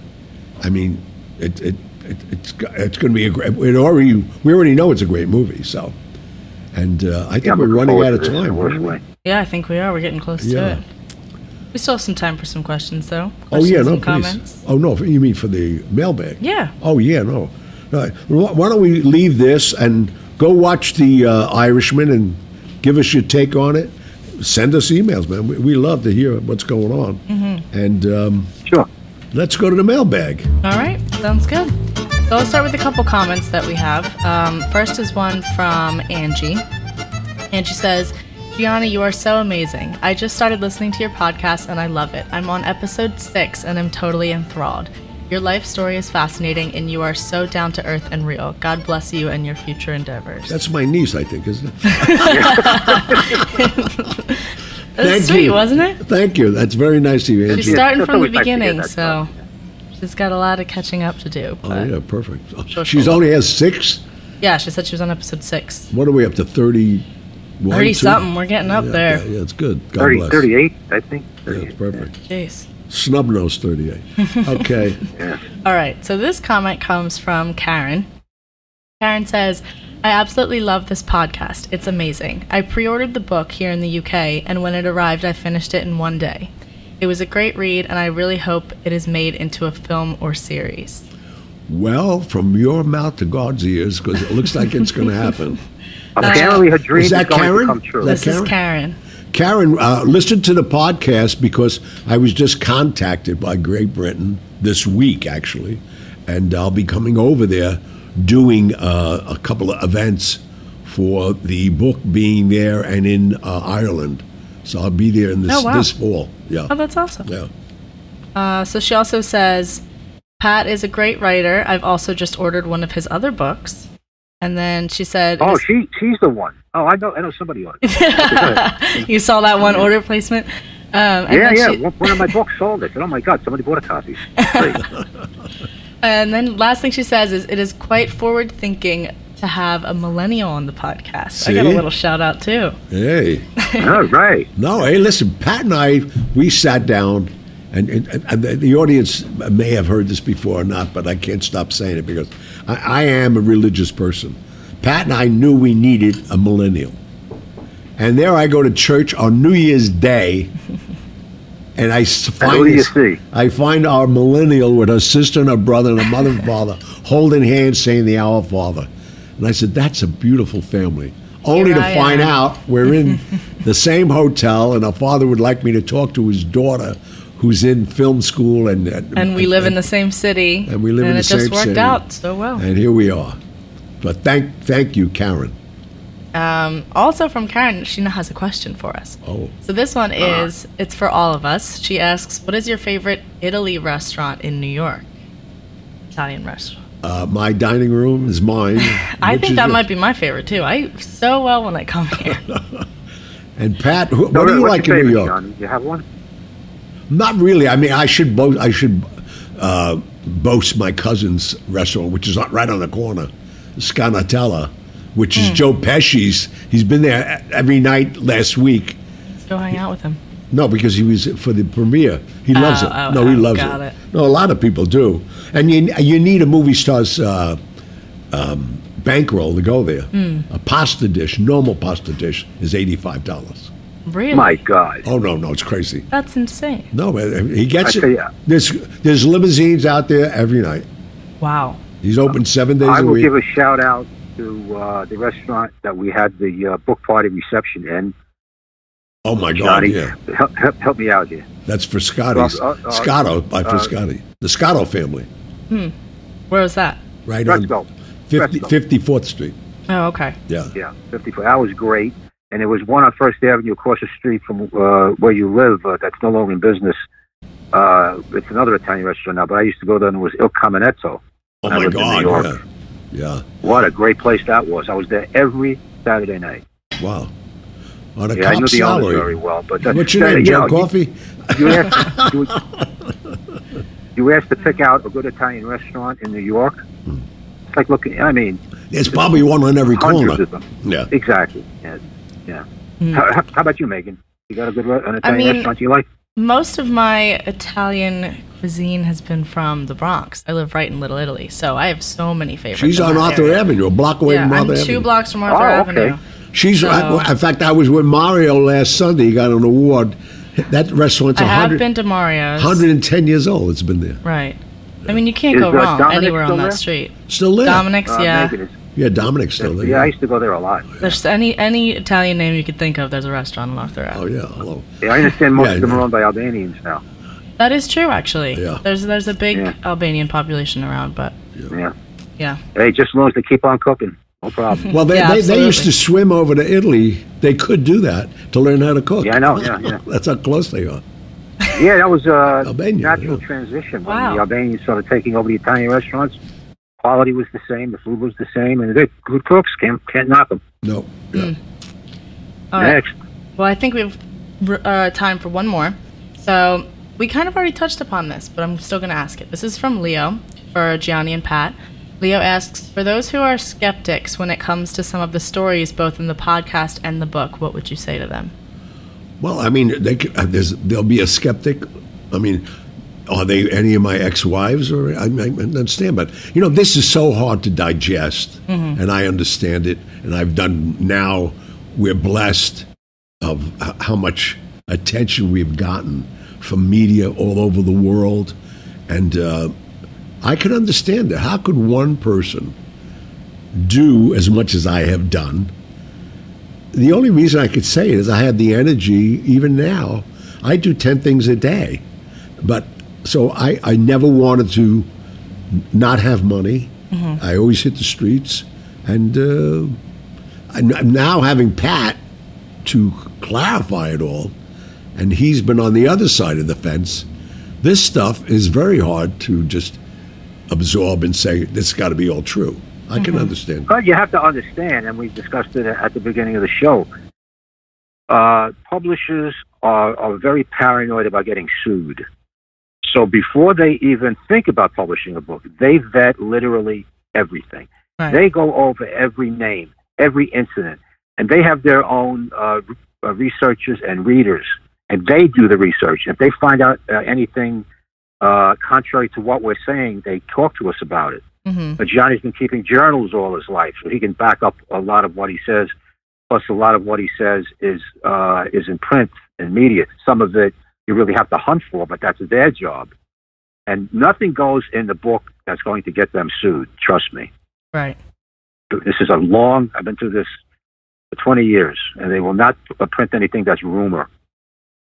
I mean, it, it, it it's it's going to be a great. It already we already know it's a great movie. So, and uh, I think Yeah, we're running out of this in the time. worst aren't we? way. Yeah, I think we are. We're getting close Yeah. to it. We still have some time for some questions, though. Oh yeah, no, please. comments. Oh no, you mean for the mailbag? Yeah. Oh yeah, no. no. Why why don't we leave this and go watch the uh, Irishman and give us your take on it? Send us emails, man. We, we love to hear what's going on. Mm-hmm. And um, Sure. let's go to the mailbag. All right, sounds good. So I'll start with a couple comments that we have. Um, first is one from Angie. Angie says, Gianna, you are so amazing. I just started listening to your podcast and I love it. I'm on episode six and I'm totally enthralled. Your life story is fascinating and you are so down to earth and real. God bless you and your future endeavors. That's my niece, I think, isn't it? That's Thank sweet, you. wasn't it? Thank you. That's very nice of you, She's Angie. Yeah, starting from the always nice to hear beginning, so she's got a lot of catching up to do. Oh yeah, perfect. She'll- She's only has six. yeah, she said she was on episode six. What are we up to? Thirty. 30 something. We're getting up yeah, there. Yeah, yeah, it's good. God 30, bless. 38, I think. Yeah, it's perfect. Jeez. Snub nose thirty-eight. Okay. Yeah. All right, so this comment comes from Karen. Karen says, I absolutely love this podcast. It's amazing. I pre ordered the book here in the UK, and when it arrived, I finished it in one day. It was a great read, and I really hope it is made into a film or series. Well, from your mouth to God's ears, because it looks like it's going to happen. Apparently, her dream Is is, that going Karen? to come true. Is that This is Karen? Karen. Uh, listen to the podcast because I was just contacted by Great Britain this week, actually, and I'll be coming over there doing uh, a couple of events for the book being there and in uh, Ireland. So I'll be there in this Oh, wow. this fall. Yeah, Oh, that's awesome. yeah. Uh, so she also says, Pat is a great writer. I've also just ordered one of his other books. And then she said, Oh, "Is- she she's the one. Oh, I know I know somebody on it. You saw that one order placement? Um, and yeah, then yeah. she- One one of my books sold. I said, "Oh my God, somebody bought a copy." And then last thing she says is, it is quite forward thinking to have a millennial on the podcast. I got a little shout out too. Hey. All right. No, hey, listen, Pat and I, we sat down, and, and, and the, the audience may have heard this before or not, but I can't stop saying it because I, I am a religious person. Pat and I knew we needed a millennial. And there I go to church on New Year's Day, and I s- find who do you this- see? I find our millennial with her sister and her brother and her mother and father holding hands saying the Our Father. And I said, that's a beautiful family. Only Here to I find am. out we're in the same hotel and our father would like me to talk to his daughter who's in film school and And we live in the same city. and we live in the same city. it the just same worked city. out so well. and here we are. But thank thank you, Karen. Um, also from Karen, she now has a question for us. Oh. So this one is, it's for all of us. She asks, what is your favorite Italy restaurant in New York? Italian restaurant. Uh, my dining room is mine. I think that yours. might be my favorite too. I eat so well when I come here. And Pat, who, No, what do you like in New York? John? You have one? Not really. I mean, I should boast. I should uh, boast my cousin's restaurant, which is right on the corner, Scalinatella, which is Joe Pesci's. He's been there every night last week. Let's go hang out with him. No, because he was for the premiere. He loves Oh, it. oh, no, he oh, loves it. it. No, a lot of people do. And you you need a movie star's uh, um, bankroll to go there. Hmm. A pasta dish, normal pasta dish, is eighty five dollars. Really? My God. Oh no, no, it's crazy. That's insane. No, man, he gets I it. ya. There's there's limousines out there every night. Wow. He's open seven days I a will week. give a shout out to uh, the restaurant that we had the uh, book party reception in. oh my God, Johnny, yeah, help, help, help me out here. that's for Scotty's. Uh, uh, uh, Scotto by uh, Frascati. The Scotto family, Where was that? right Fresco. on 50, Fresco. 54th Street. Oh, okay. Yeah. Yeah, 54. That was great. And there was one on First Avenue across the street from uh, where you live uh, that's no longer in business. Uh, it's another Italian restaurant now, but I used to go there and it was Il Caminetto. Oh my God, yeah, yeah. What a great place that was. I was there every Saturday night. Wow. On a Yeah, I knew the owner salary. very well. But that, What's your that- name, you Joe know, you- Coffey? You asked, you, you asked to pick out a good Italian restaurant in New York. It's like looking. I mean, There's probably one on every corner. Yeah. Exactly. Yeah. Yeah. Hmm. How, how- how about you, Megan? You got a good an Italian mean- restaurant you like? Most of my Italian cuisine has been from the Bronx. I live right in Little Italy, so I have so many favorites. She's on Arthur area. Avenue, a block away Yeah, from I'm Arthur two blocks from Arthur Oh, okay. Avenue. She's. So- in fact, I was with Mario last Sunday. He got an award. That restaurant's I have been to Mario's. 110 years old. It's been there. Right. I mean, you can't Is, go uh, wrong Dominick anywhere still on that there? street. Still there. Dominick's, Uh, yeah. Megan is- Yeah, Dominick's still there. yeah, I used to go there a lot. There's any any Italian name you could think of. There's a restaurant on Arthur Oh yeah. Hello. Yeah, I understand most Yeah, of them are owned by Albanians now. That is true, actually. Yeah. There's there's a big Yeah. Albanian population around, but Yeah. yeah. Hey, just as long as they keep on cooking, no problem. Well, they, Yeah, they, they used to swim over to Italy. They could do that to learn how to cook. Yeah, I know, yeah, yeah. That's how close they are. yeah, that was uh, a Albania, natural yeah. transition when Wow. the Albanians started taking over the Italian restaurants. Quality was the same, the food was the same, and they're good cooks. Can't can't knock them. No. Yeah. All right. Next, Well, I think we have uh, time for one more. So we kind of already touched upon this, but I'm still going to ask it. This is from Leo for Gianni and Pat. Leo asks, for those who are skeptics when it comes to some of the stories, both in the podcast and the book, what would you say to them? Well, I mean, they could, uh, there's, there'll be a skeptic. I mean, are they any of my ex-wives? Or I, I understand, but you know, this is so hard to digest, and I understand it. And I've done now. We're blessed of how much attention we've gotten from media all over the world, and uh, I can understand it. How could one person do as much as I have done? The only reason I could say it is I had the energy, even now. I do 10 things a day. But so I, I never wanted to not have money. I always hit the streets. And uh, I'm now having Pat to clarify it all, and he's been on the other side of the fence. This stuff is very hard to just absorb and say this got to be all true. I can understand. But you have to understand, and we discussed it at the beginning of the show. Uh, publishers are, are very paranoid about getting sued. So before they even think about publishing a book, they vet literally everything. Right. They go over every name, every incident, and they have their own uh, uh, researchers and readers, and they do the research. If they find out uh, anything uh, contrary to what we're saying, they talk to us about it. hmm But Johnny's been keeping journals all his life, so he can back up a lot of what he says. Plus, a lot of what he says is uh, is in print and media. Some of it you really have to hunt for, but that's their job. And nothing goes in the book that's going to get them sued. Trust me. Right. This is a long. I've been through this for 20 years, and they will not print anything that's rumor,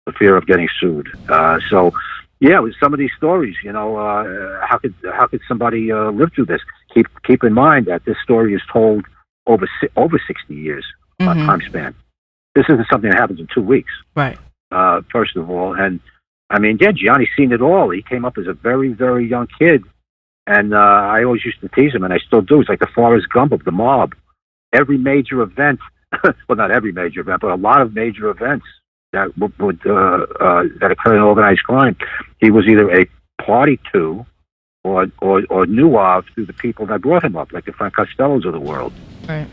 for fear of getting sued. Uh, so, yeah, with some of these stories, you know, uh, how could how could somebody uh, live through this? Keep keep in mind that this story is told over over 60 years uh, Mhm. time span. This isn't something that happens in two weeks. Right. Uh, first of all, and I mean, yeah, Gianni's seen it all. He came up as a very very young kid, and uh, I always used to tease him, and I still do. It's like the Forrest Gump of the mob. Every major event, well, not every major event, but a lot of major events that would, would uh, uh, that occur in organized crime, he was either a party to, or or or knew of through the people that brought him up, like the Frank Costellos of the world. Right.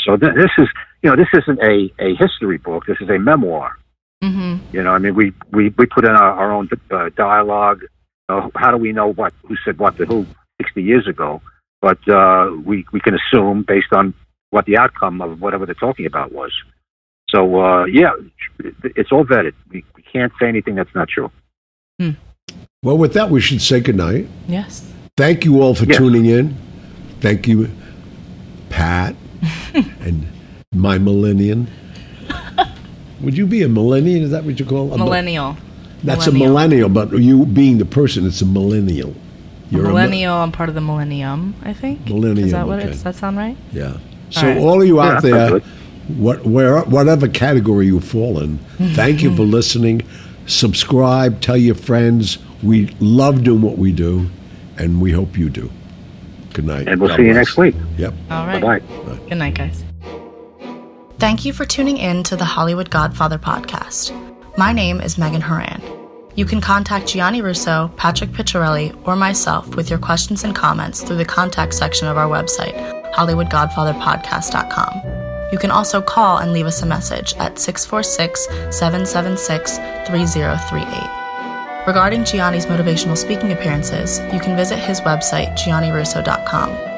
So th- this is, you know, this isn't a, a history book. This is a memoir. Hmm You know, I mean, we we, we put in our, our own uh, dialogue. Uh, how do we know what who said what to who 60 years ago? But uh, we we can assume based on what the outcome of whatever they're talking about was. So uh, yeah, it's all vetted. We, we can't say anything that's not true. Well, with that, we should say goodnight. Yes. Thank you all for Yes. tuning in. Thank you, Pat, and my millennium. Would you be a millennial? Is that what you call a Millennial. That's millennial. a millennial, but you being the person, it's a millennial. You're a mi- millennial. I'm part of the millennium. I think. Millennium, Is that what okay. it? Does that sound right? yeah. So right. all of you out that's there, what, where, whatever category you fall in, thank you for listening. Subscribe, tell your friends. We love doing what we do, and we hope you do. Good night. And we'll God see you next week. Yep. All right. Bye bye. Good night, guys. Thank you for tuning in to the Hollywood Godfather podcast. My name is Megan Horan. You can contact Gianni Russo, Patrick Picciarelli, or myself with your questions and comments through the contact section of our website, HollywoodGodfatherPodcast.com. You can also call and leave us a message at 646 776 3038. Regarding Gianni's motivational speaking appearances, you can visit his website, giannirusso.com.